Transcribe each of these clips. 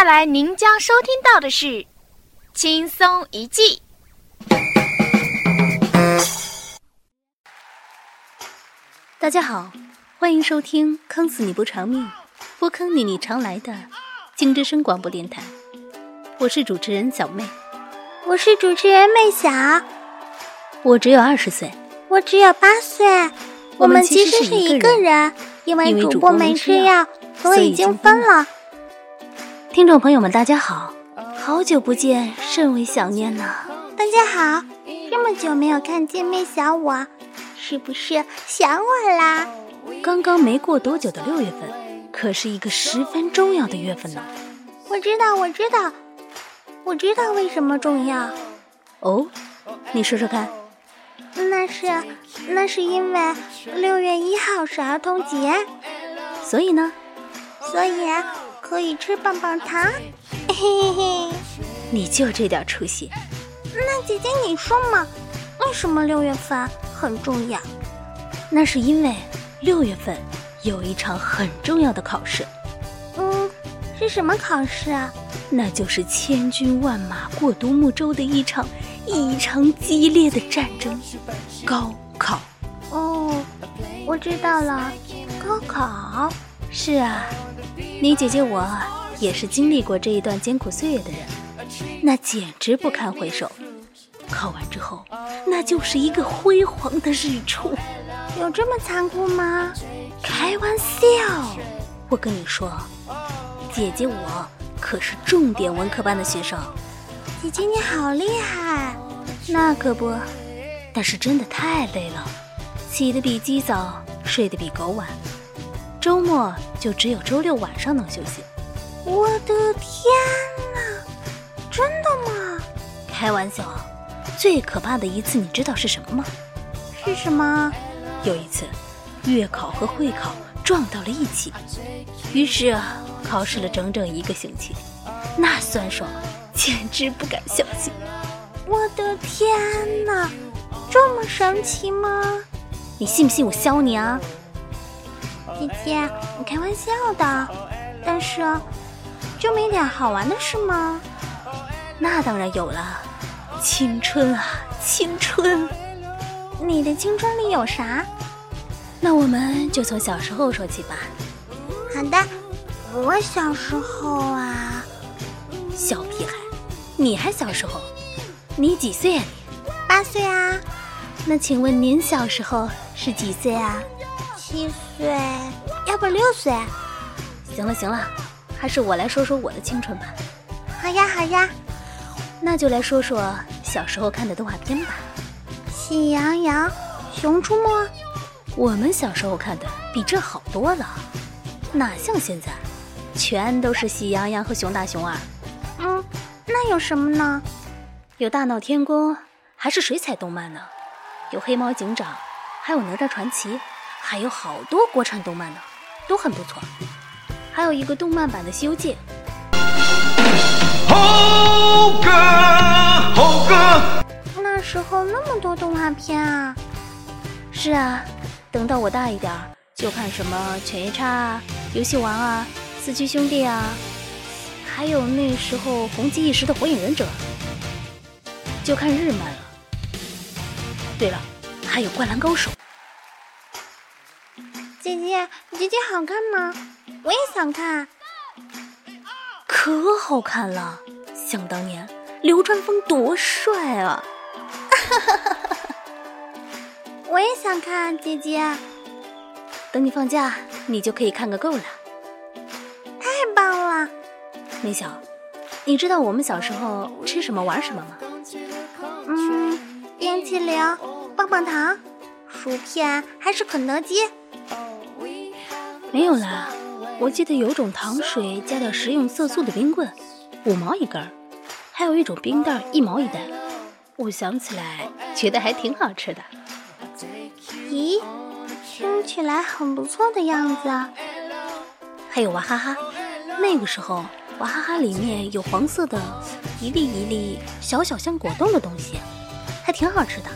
下来您将收听到的是《轻松一记》。大家好，欢迎收听《坑死你不偿命，不坑你你常来》的金之声广播电台。我是主持人小妹，我是主持人妹小，我只有二十岁，我只有八岁。我们其实是一个人，因为主播没吃药，所以已经分了。听众朋友们，大家好，好久不见，甚为想念呢。大家好，这么久没有看见妹小我，是不是想我啦？刚刚没过多久的六月份，可是一个十分重要的月份呢。我知道，我知道，我知道为什么重要。哦，你说说看。那是，那是因为六月一号是儿童节，所以呢？所以可以吃棒棒糖。嘿嘿嘿，你就这点出息？那姐姐你说嘛？为什么六月份很重要？那是因为六月份有一场很重要的考试。嗯，是什么考试啊？那就是千军万马过独木舟的一场。异常激烈的战争，高考。哦，我知道了，高考。是啊，你姐姐我也是经历过这一段艰苦岁月的人，那简直不堪回首。考完之后，那就是一个辉煌的日出。有这么残酷吗？开玩笑，我跟你说，姐姐我可是重点文科班的学生。姐姐你好厉害，那可不，但是真的太累了，起得比鸡早，睡得比狗晚，周末就只有周六晚上能休息。我的天哪，真的吗？开玩笑，最可怕的一次你知道是什么吗？是什么？有一次，月考和会考撞到了一起，于是考试了整整一个星期，那酸爽。简直不敢相信！我的天哪，这么神奇吗？你信不信我削你啊？姐姐，我开玩笑的。但是，就没点好玩的事吗？那当然有了，青春啊，青春！你的青春里有啥？那我们就从小时候说起吧。好的，我小时候啊，小屁孩。你还小时候，你几岁啊？你八岁啊？那请问您小时候是几岁啊？七岁，对要不六岁？行了行了，还是我来说说我的青春吧。好呀好呀，那就来说说小时候看的动画片吧。喜羊羊、熊出没，我们小时候看的比这好多了，哪像现在，全都是喜羊羊和熊大熊二。嗯。那有什么呢？有大闹天宫，还是水彩动漫呢？有黑猫警长，还有哪吒传奇，还有好多国产动漫呢，都很不错。还有一个动漫版的《西游记》。猴哥，猴哥，那时候那么多动画片啊！是啊，等到我大一点，就看什么犬夜叉啊、游戏王啊、四驱兄弟啊。还有那时候红极一时的《火影忍者》，就看日漫了。对了，还有《灌篮高手》。姐姐，姐姐好看吗？我也想看。可好看了，想当年流川枫多帅啊！我也想看，姐姐。等你放假，你就可以看个够了。米小，你知道我们小时候吃什么玩什么吗？嗯，冰淇淋、棒棒糖、薯片还是肯德基？没有啦，我记得有种糖水加点食用色素的冰棍，五毛一根儿；还有一种冰袋，一毛一袋。我想起来，觉得还挺好吃的。咦，听起来很不错的样子啊。还有娃哈哈，那个时候。娃哈哈里面有黄色的，一粒一粒小小像果冻的东西，还挺好吃的。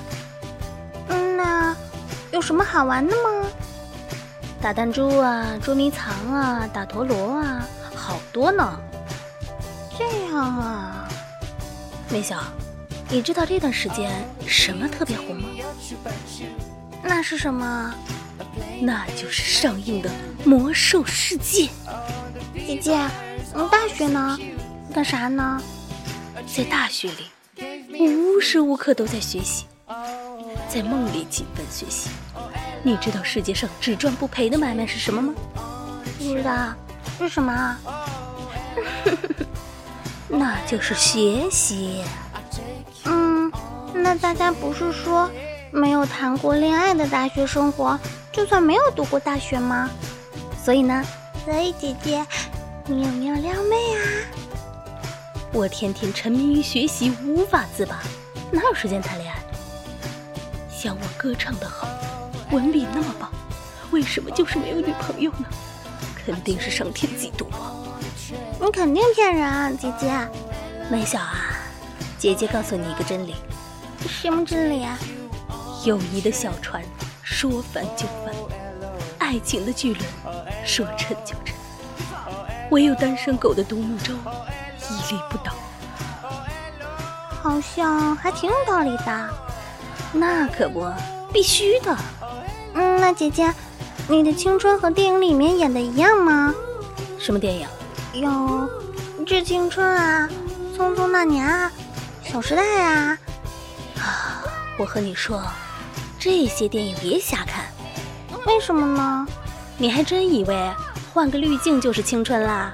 嗯，那有什么好玩的吗？打弹珠啊，捉迷藏啊，打陀螺啊，好多呢。这样啊，梅小，你知道这段时间什么特别红吗？那是什么？那就是上映的《魔兽世界》。姐姐，你大学呢？干啥呢？在大学里，我无时无刻都在学习，在梦里勤奋学习。你知道世界上只赚不赔的买卖是什么吗？不知道，是什么？那就是学习。嗯，那大家不是说没有谈过恋爱的大学生活，就算没有读过大学吗？所以呢？所以姐姐，你有没有撩妹啊？我天天沉迷于学习，无法自拔，哪有时间谈恋爱？像我歌唱的好，文笔那么棒，为什么就是没有女朋友呢？肯定是上天嫉妒我。你肯定骗人啊，姐姐。梅小啊，姐姐告诉你一个真理。什么真理啊？友谊的小船说翻就翻，爱情的巨轮说沉就沉，唯有单身狗的独木舟屹立不倒。好像还挺有道理的。那可不，必须的。嗯，那姐姐，你的青春和电影里面演的一样吗？什么电影？有《致青春》啊，《匆匆那年》啊，《小时代》啊。啊，我和你说，这些电影别瞎看。为什么呢？你还真以为换个滤镜就是青春啦？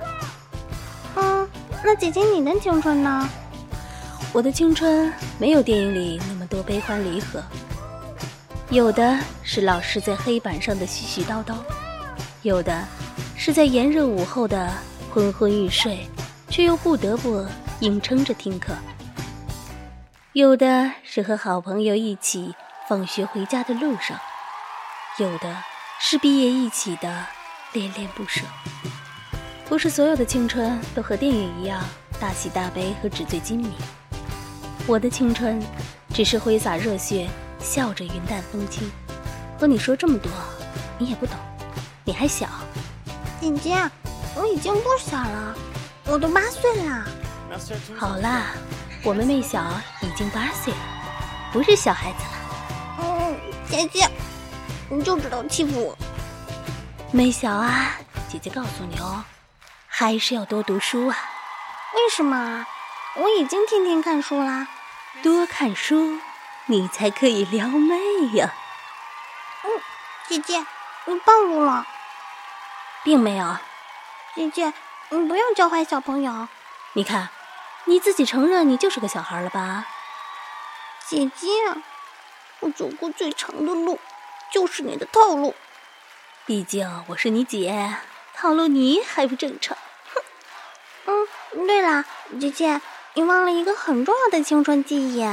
嗯，那姐姐你的青春呢？我的青春没有电影里那么多悲欢离合，有的是老师在黑板上的絮絮叨叨，有的是在炎热午后的。昏昏欲睡，却又不得不硬撑着听课。有的是和好朋友一起放学回家的路上，有的是毕业一起的恋恋不舍。不是所有的青春都和电影一样大喜大悲和纸醉金迷。我的青春只是挥洒热血，笑着云淡风轻。和你说这么多，你也不懂，你还小。姐姐。我已经不小了，我都八岁了。好啦，我妹妹小已经八岁了，不是小孩子了。嗯，姐姐，你就知道欺负我。妹小啊，姐姐告诉你哦，还是要多读书啊。为什么？我已经天天看书啦。多看书，你才可以撩妹呀。嗯，姐姐，你暴露了。并没有。姐姐，你不要教坏小朋友。你看，你自己承认你就是个小孩了吧？姐姐，我走过最长的路，就是你的套路。毕竟我是你姐，套路你还不正常？哼。嗯，对了，姐姐，你忘了一个很重要的青春记忆。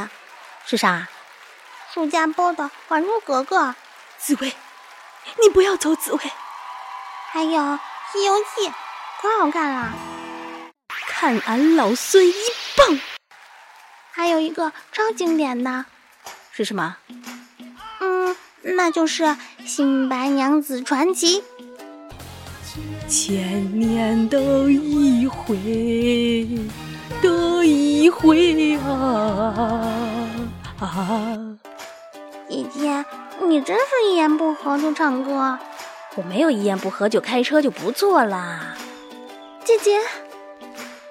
是啥？暑假播的《还珠格格》。紫薇，你不要走，紫薇。还有《西游记》。可好看了，看俺老孙一棒！还有一个超经典的，是什么？嗯，那就是《新白娘子传奇》。千年都一回，都一回啊啊！姐姐，你真是一言不合就唱歌。我没有一言不合就开车就不错啦。姐姐，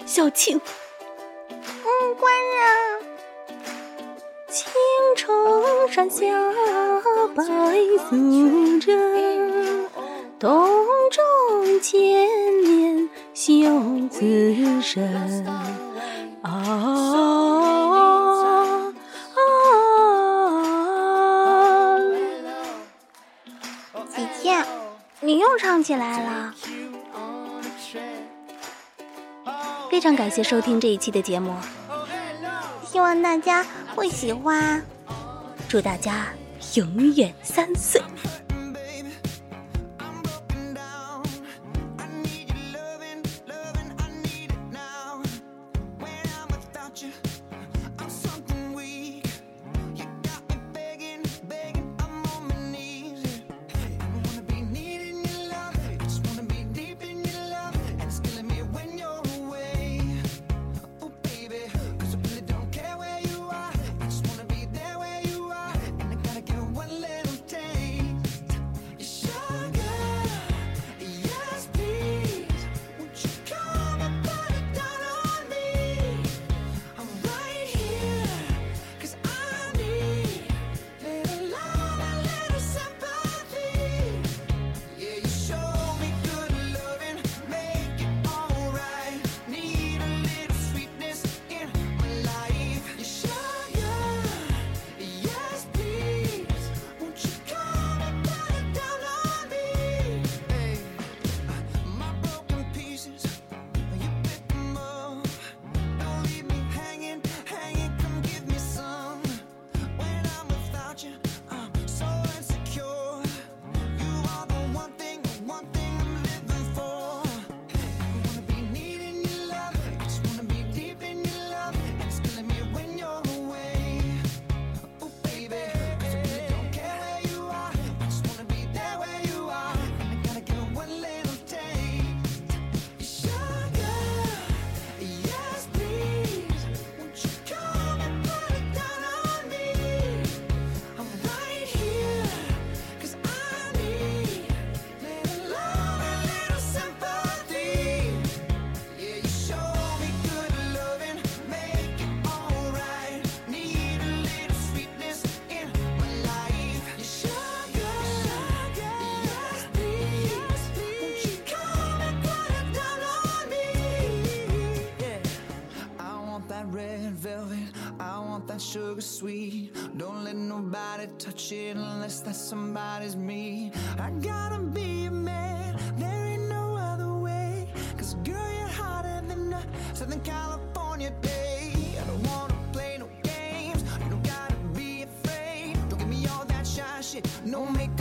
小青，嗯，官人，青城山下白素贞，洞中千年修此身。啊啊！唱起来了。非常感谢收听这一期的节目，希望大家会喜欢，祝大家永远三岁。That sugar sweet. Don't let nobody touch it unless that somebody's me. I gotta be a man, there ain't no other way. Cause girl, you're hotter than a Southern California day. I don't wanna play no games, you don't gotta be afraid. Don't give me all that shy shit, no make